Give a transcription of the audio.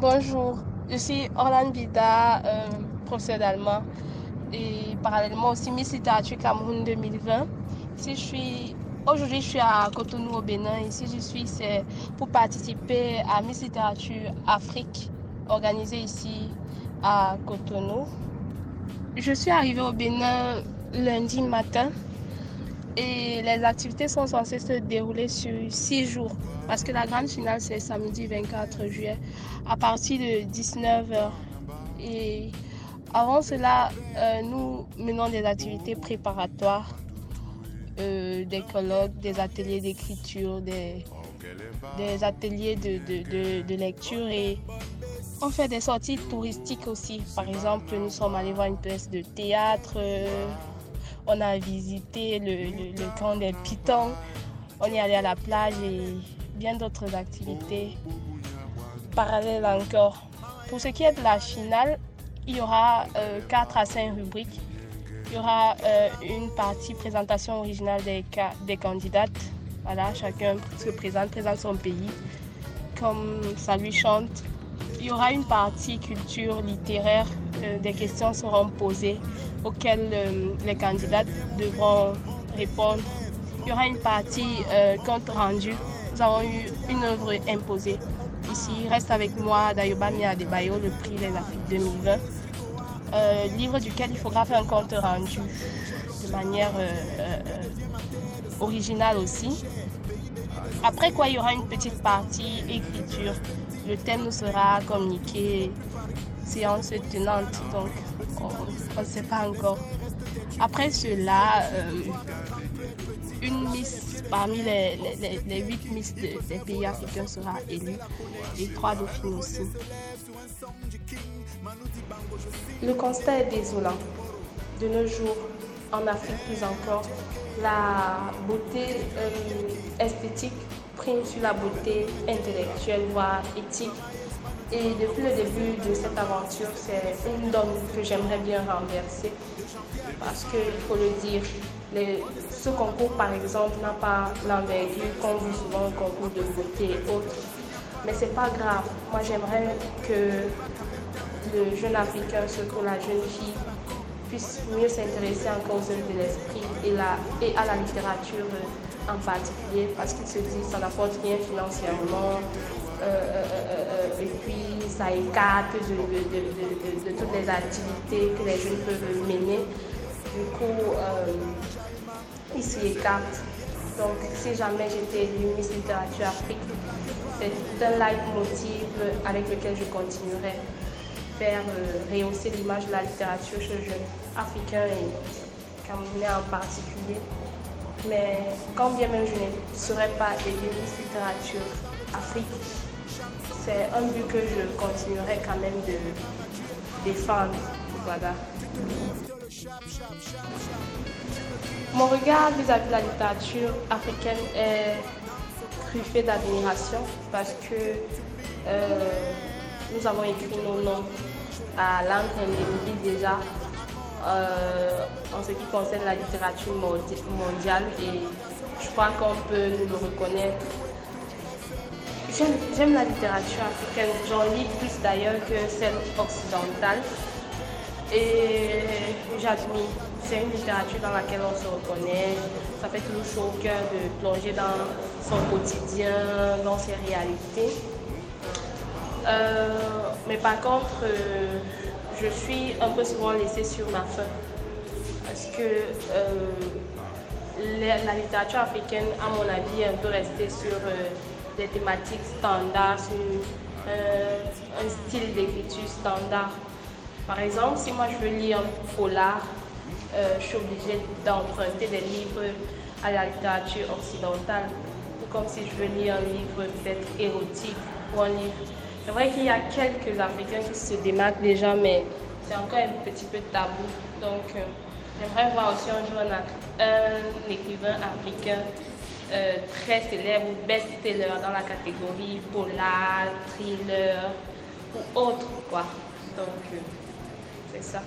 Bonjour, je suis Orlane Bida, euh, professeur d'allemand et parallèlement aussi Miss Littérature Cameroun 2020. Si Aujourd'hui, je suis à Cotonou au Bénin. Ici, je suis c'est pour participer à Miss Littérature Afrique, organisée ici à Cotonou. Je suis arrivée au Bénin lundi matin et les activités sont censées se dérouler sur six jours parce que la grande finale c'est samedi 24 juillet à partir de 19h. Et avant cela, euh, nous menons des activités préparatoires, euh, des colloques, des ateliers d'écriture, des, ateliers de, de, lecture et on fait des sorties touristiques aussi. Par exemple, nous sommes allés voir une pièce de théâtre. Euh, on a visité le, camp des pitons. On est allé à la plage et bien d'autres activités parallèles encore. Pour ce qui est de la finale, il y aura 4 euh, à 5 rubriques. Il y aura euh, une partie présentation originale des, des candidates. Voilà, chacun se présente, présente son pays, comme ça lui chante. Il y aura une partie culture littéraire. Euh, des questions seront posées auxquelles euh, les candidats devront répondre. Il y aura une partie euh, compte rendu. Nous avons eu une œuvre imposée. Ici, reste avec moi Dayoba Adebayo, le prix des Afriques 2020. livre duquel il faudra faire un compte rendu de manière originale aussi. Après quoi, il y aura une petite partie écriture. Le thème nous sera communiqué séance tenante, donc on ne sait pas encore. Après cela, euh, une Miss parmi les, 8 Miss des pays africains sera élue et trois dauphines aussi. Le constat est désolant. De nos jours, en Afrique plus encore, la beauté euh, esthétique sur la beauté intellectuelle, voire éthique. Et depuis le début de cette aventure, c'est une donne que j'aimerais bien renverser. Parce qu'il faut le dire, ce concours, par exemple, n'a pas l'envergure qu'on dit souvent un concours de beauté et autres. Mais c'est pas grave. Moi, j'aimerais que le jeune Africain, surtout la jeune fille, puisse mieux s'intéresser encore aux œuvres de l'esprit et, à la littérature en particulier parce qu'il se dit que ça n'apporte rien financièrement euh, euh, euh, et puis ça écarte de, toutes les activités que les jeunes peuvent mener. Du coup, ils s'y écartent. Donc, si jamais j'étais Miss Littérature Afrique, c'est un leitmotiv avec lequel je continuerai faire rehausser l'image de la littérature chez les jeunes africains et camerounais en particulier. Mais quand bien même je ne serais pas élue littérature Afrique, c'est un but que je continuerai quand même de défendre. Voilà. Mon regard vis-à-vis de la littérature africaine est truffé d'admiration parce que euh, nous avons écrit nos noms à l'encre déjà euh, en ce qui concerne la littérature mondiale et je crois qu'on peut nous le reconnaître. J'aime la littérature africaine, j'en lis plus d'ailleurs que celle occidentale et j'admire. C'est une littérature dans laquelle on se reconnaît, ça fait toujours chaud au cœur de plonger dans son quotidien, dans ses réalités. Euh, mais par contre, euh, je suis un peu souvent laissée sur ma faim. Parce que euh, la, littérature africaine, à mon avis, est un peu restée sur des thématiques standards, sur un style d'écriture standard. Par exemple, si moi je veux lire un polar, je suis obligée d'emprunter des livres à la littérature occidentale. Comme si je veux lire un livre peut-être érotique ou un livre c'est vrai qu'il y a quelques Africains qui se démarquent déjà, mais c'est encore un petit peu tabou. Donc, euh, j'aimerais voir aussi un jour un, écrivain africain euh, très célèbre ou best-seller dans la catégorie polar, thriller ou autre, quoi. Donc, euh, c'est ça.